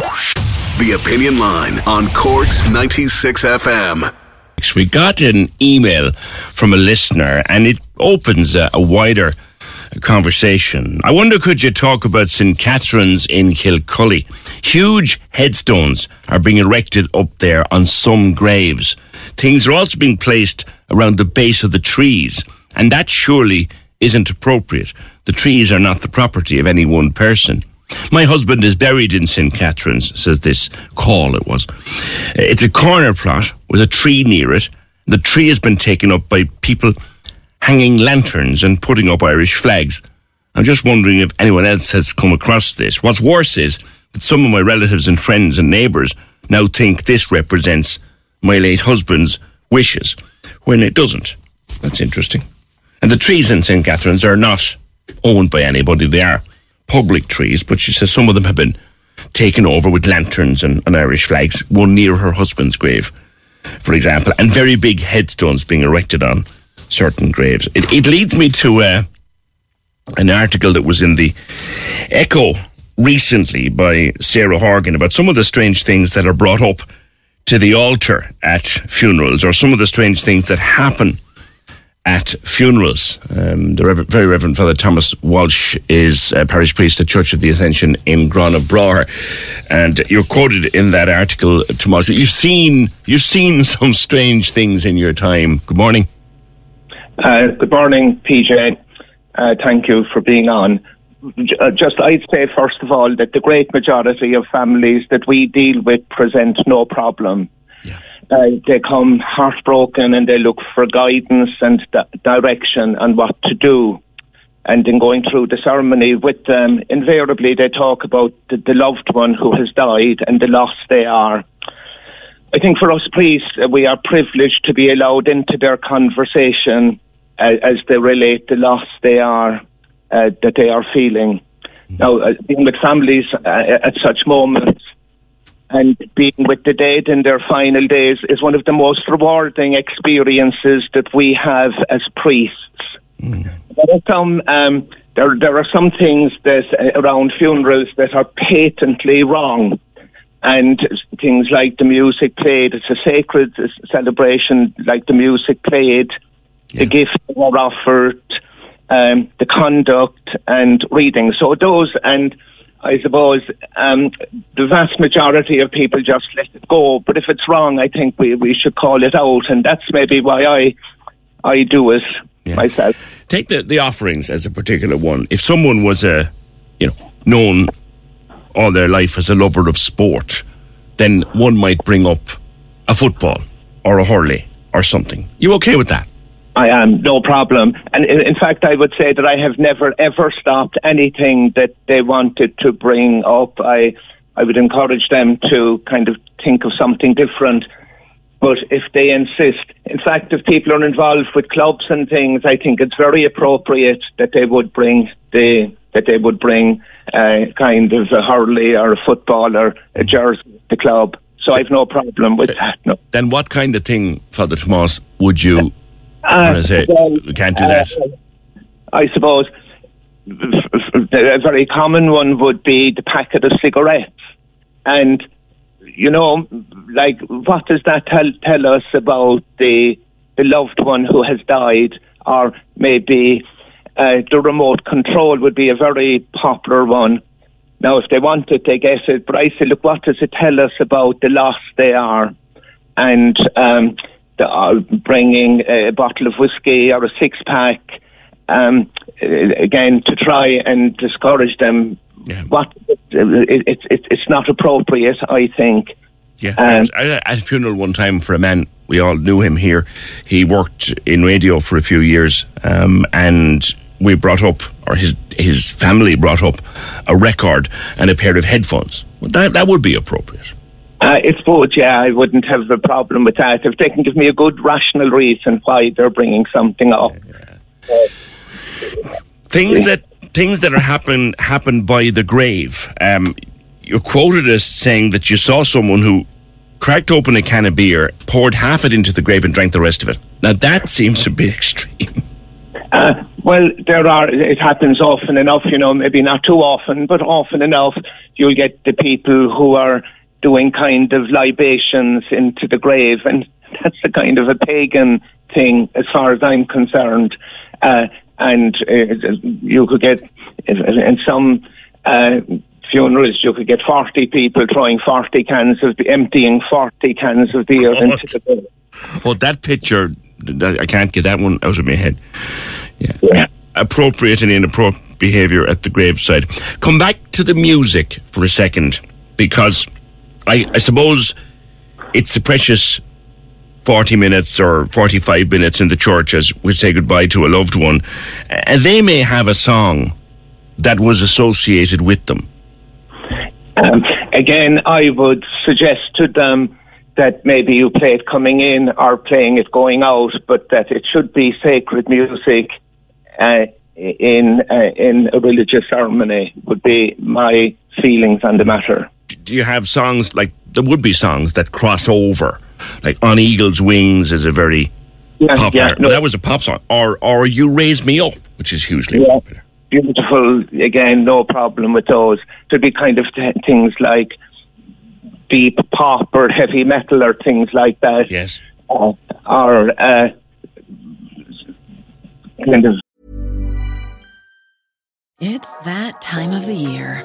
The Opinion Line on Corks 96 FM. We got an email from a listener and it opens a, a wider conversation. I wonder could you talk about St. Catherine's in Kilcully? Huge headstones are being erected up there on some graves. Things are also being placed around the base of the trees, and that surely isn't appropriate. The trees are not the property of any one person. My husband is buried in St. Catherine's, says this call it was. Uh, it's a corner plot with a tree near it. The tree has been taken up by people hanging lanterns and putting up Irish flags. I'm just wondering if anyone else has come across this. What's worse is that some of my relatives and friends and neighbours now think this represents my late husband's wishes, when it doesn't. That's interesting. And the trees in St. Catherine's are not owned by anybody. They are public trees, but she says some of them have been taken over with lanterns and, and Irish flags, one near her husband's grave, for example, and very big headstones being erected on certain graves. It, it leads me to uh, an article that was in the Echo recently by Sarah Horgan about some of the strange things that are brought up to the altar at funerals or some of the strange things that happen at funerals. Um, the Reverend, very Reverend Father Thomas Walsh is a parish priest at Church of the Ascension in Grana and you're quoted in that article, Thomas. You've seen you've seen some strange things in your time. Good morning. Uh, good morning, PJ. Uh, thank you for being on. Uh, just, I'd say first of all that the great majority of families that we deal with present no problem uh, they come heartbroken and they look for guidance and di- direction on what to do. And in going through the ceremony with them, invariably they talk about the, the loved one who has died and the loss they are. I think for us priests, uh, we are privileged to be allowed into their conversation uh, as they relate the loss they are uh, that they are feeling. Now, uh, being with families uh, at such moments, and being with the dead in their final days is one of the most rewarding experiences that we have as priests. Mm. There are some um, there there are some things that uh, around funerals that are patently wrong, and things like the music played. It's a sacred celebration, like the music played, yeah. the gifts were offered, um, the conduct and reading. So those and I suppose um, the vast majority of people just let it go. But if it's wrong, I think we, we should call it out, and that's maybe why I I do it yeah. myself. Take the the offerings as a particular one. If someone was a you know known all their life as a lover of sport, then one might bring up a football or a hurley or something. You okay with that? I am, no problem. And in, in, fact, I would say that I have never ever stopped anything that they wanted to bring up. I, I would encourage them to kind of think of something different. But if they insist, in fact, if people are involved with clubs and things, I think it's very appropriate that they would bring the that they would bring uh, kind of a hurley or a football or a jersey to the club. So I've no problem with that. No. Then what kind of thing, Father Tomas, would you uh, say, we can't do that. Uh, I suppose a very common one would be the packet of cigarettes. And, you know, like, what does that tell, tell us about the, the loved one who has died? Or maybe uh, the remote control would be a very popular one. Now, if they want it, they get it. But I say, look, what does it tell us about the loss they are? And um, bringing a bottle of whiskey or a six pack, um, again, to try and discourage them. Yeah. What it, it, it, it's not appropriate, I think. Yeah, Um, I was at a funeral one time for a man. We all knew him here. He worked in radio for a few years, um, and we brought up, or his his family brought up, a record and a pair of headphones. Well, that that would be appropriate. Uh, it's both, yeah, I wouldn't have a problem with that. If they can give me a good rational reason why they're bringing something up. Things that things that are happen happen by the grave. Um, you're quoted as saying that you saw someone who cracked open a can of beer, poured half it into the grave, and drank the rest of it. Now that seems a bit extreme. Uh, well, there are. It happens often enough, you know. Maybe not too often, but often enough, you'll get the people who are doing kind of libations into the grave, and that's a kind of a pagan thing, as far as I'm concerned. Uh, and uh, you could get in some. Uh, Funerals, you could get 40 people throwing 40 cans of, emptying 40 cans of beer into the grave. Well, that picture, I can't get that one out of my head. Yeah. Yeah. Appropriate and inappropriate behaviour at the graveside. Come back to the music for a second, because I, I suppose it's a precious 40 minutes or 45 minutes in the church as we say goodbye to a loved one. And they may have a song that was associated with them. Um, again, I would suggest to them that maybe you play it coming in or playing it going out, but that it should be sacred music uh, in uh, in a religious ceremony. Would be my feelings on the matter. Do you have songs like there would be songs that cross over like on eagle's wings is a very Yeah, popular yeah, no. that was a pop song or or you raise me up which is hugely Yeah. popular Beautiful. Again, no problem with those. There'd be kind of th- things like deep pop or heavy metal or things like that. yes Uh, or uh, kind of It's that time of the year.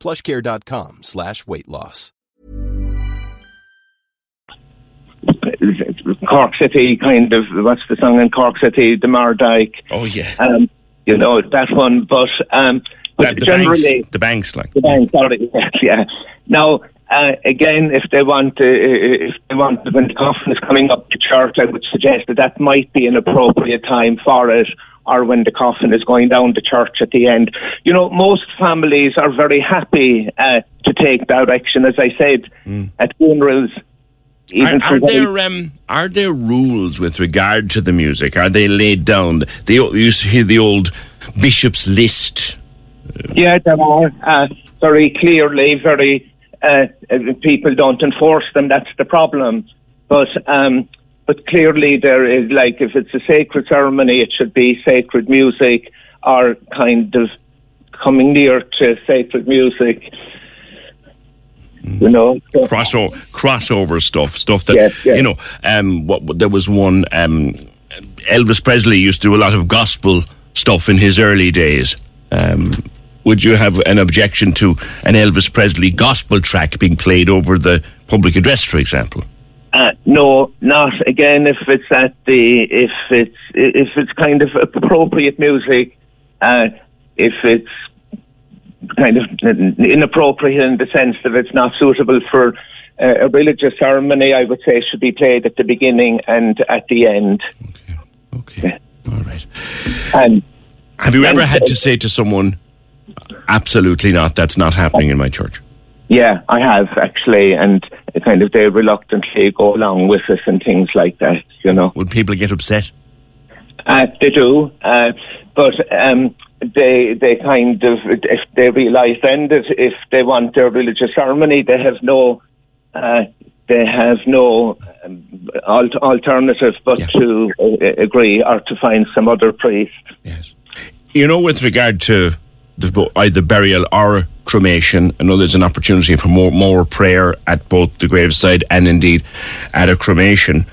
plushcare.com slash weight loss. Cork City, kind of, what's the song in Cork City? The Mardyke. oh yeah Um, you know, that one. But, um, but the, the generally, banks the banks like the bank, sorry, yes, yeah. Now, uh, again, if they want, to, if they want, when the coffin is coming up to church, I would suggest that that might be an appropriate time for it, or when the coffin is going down to church at the end. You know, most families are very happy uh, to take that action, as I said, at funerals. are, Even are for there um, are there rules with regard to the music? Are they laid down? The, you used hear the old bishop's list. Yeah, there are uh, very clearly, very uh, uh, people don't enforce them. That's the problem. But um, but clearly, there is like if it's a sacred ceremony, it should be sacred music or kind of coming near to sacred music. You know, so, crossover crossover stuff, stuff that Yes, yes. you know. Um, what, what- there was one. Um, Elvis Presley used to do a lot of gospel stuff in his early days. Um, would you have an objection to an Elvis Presley gospel track being played over the public address, for example? Uh, no, not again. If it's at the, if it's if it's kind of appropriate music, uh, if it's kind of inappropriate in the sense that it's not suitable for uh, a religious ceremony, I would say it should be played at the beginning and at the end. Okay, Okay. all right. And Have you ever And- had to say to someone, "Absolutely not. That's not happening in my church"? yeah, I have actually, and kind of they reluctantly go along with us and things like that. You know. Would people get upset? Uh, they do, uh, but um, they they kind of if they realise then that if they want their religious ceremony, they have no uh, they have no um, al- alternative but Yeah. to uh, agree or to find some other priest. Yes. You know, with regard to the, either burial or cremation, I know there's an opportunity for more, more prayer at both the graveside and indeed at a cremation.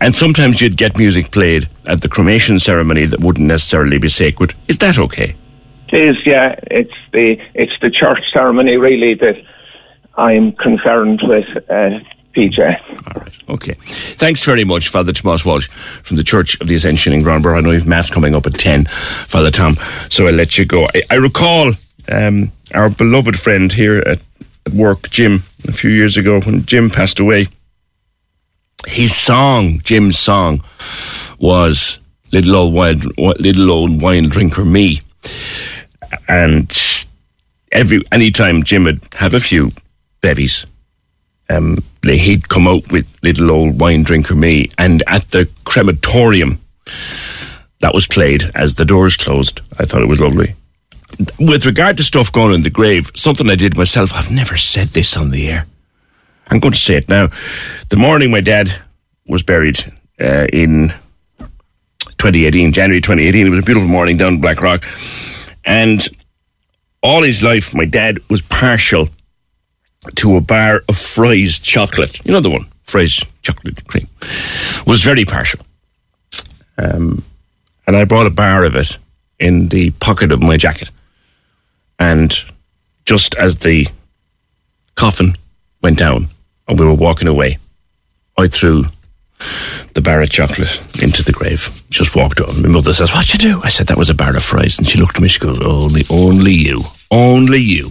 And sometimes you'd get music played at the cremation ceremony that wouldn't necessarily be sacred. Is that okay? It is, yeah. It's the it's the church ceremony really that I'm concerned with, uh, PJ. All right. Okay. Thanks very much, Father Tomas Walsh from the Church of the Ascension in Gurranabraher. I know you've Mass coming up at 10, Father Tom, so I'll let you go. I, I recall um, our beloved friend here at, at work, Jim, a few years ago when Jim passed away. His song, Jim's song, was Little Old Wine, Little Old Wine Drinker Me. And every anytime Jim would have a few bevies, um, he'd come out with little old wine drinker me, and at the crematorium, that was played as the doors closed. I thought it was lovely. With regard to stuff going in the grave, something I did myself, I've never said this on the air. I'm going to say it now. The morning my dad was buried uh, in 2018, January 2018, it was a beautiful morning down in Blackrock, and all his life, my dad was partial to a bar of Fry's chocolate. You know the one, Fry's chocolate cream. Was very partial. Um, and I brought a bar of it in the pocket of my jacket. And just as the coffin went down and we were walking away, I threw the bar of chocolate into the grave. Just walked up. My mother says, What'd you do? I said, That was a bar of Fry's. And she looked at me, she goes, Only, only you. Only you.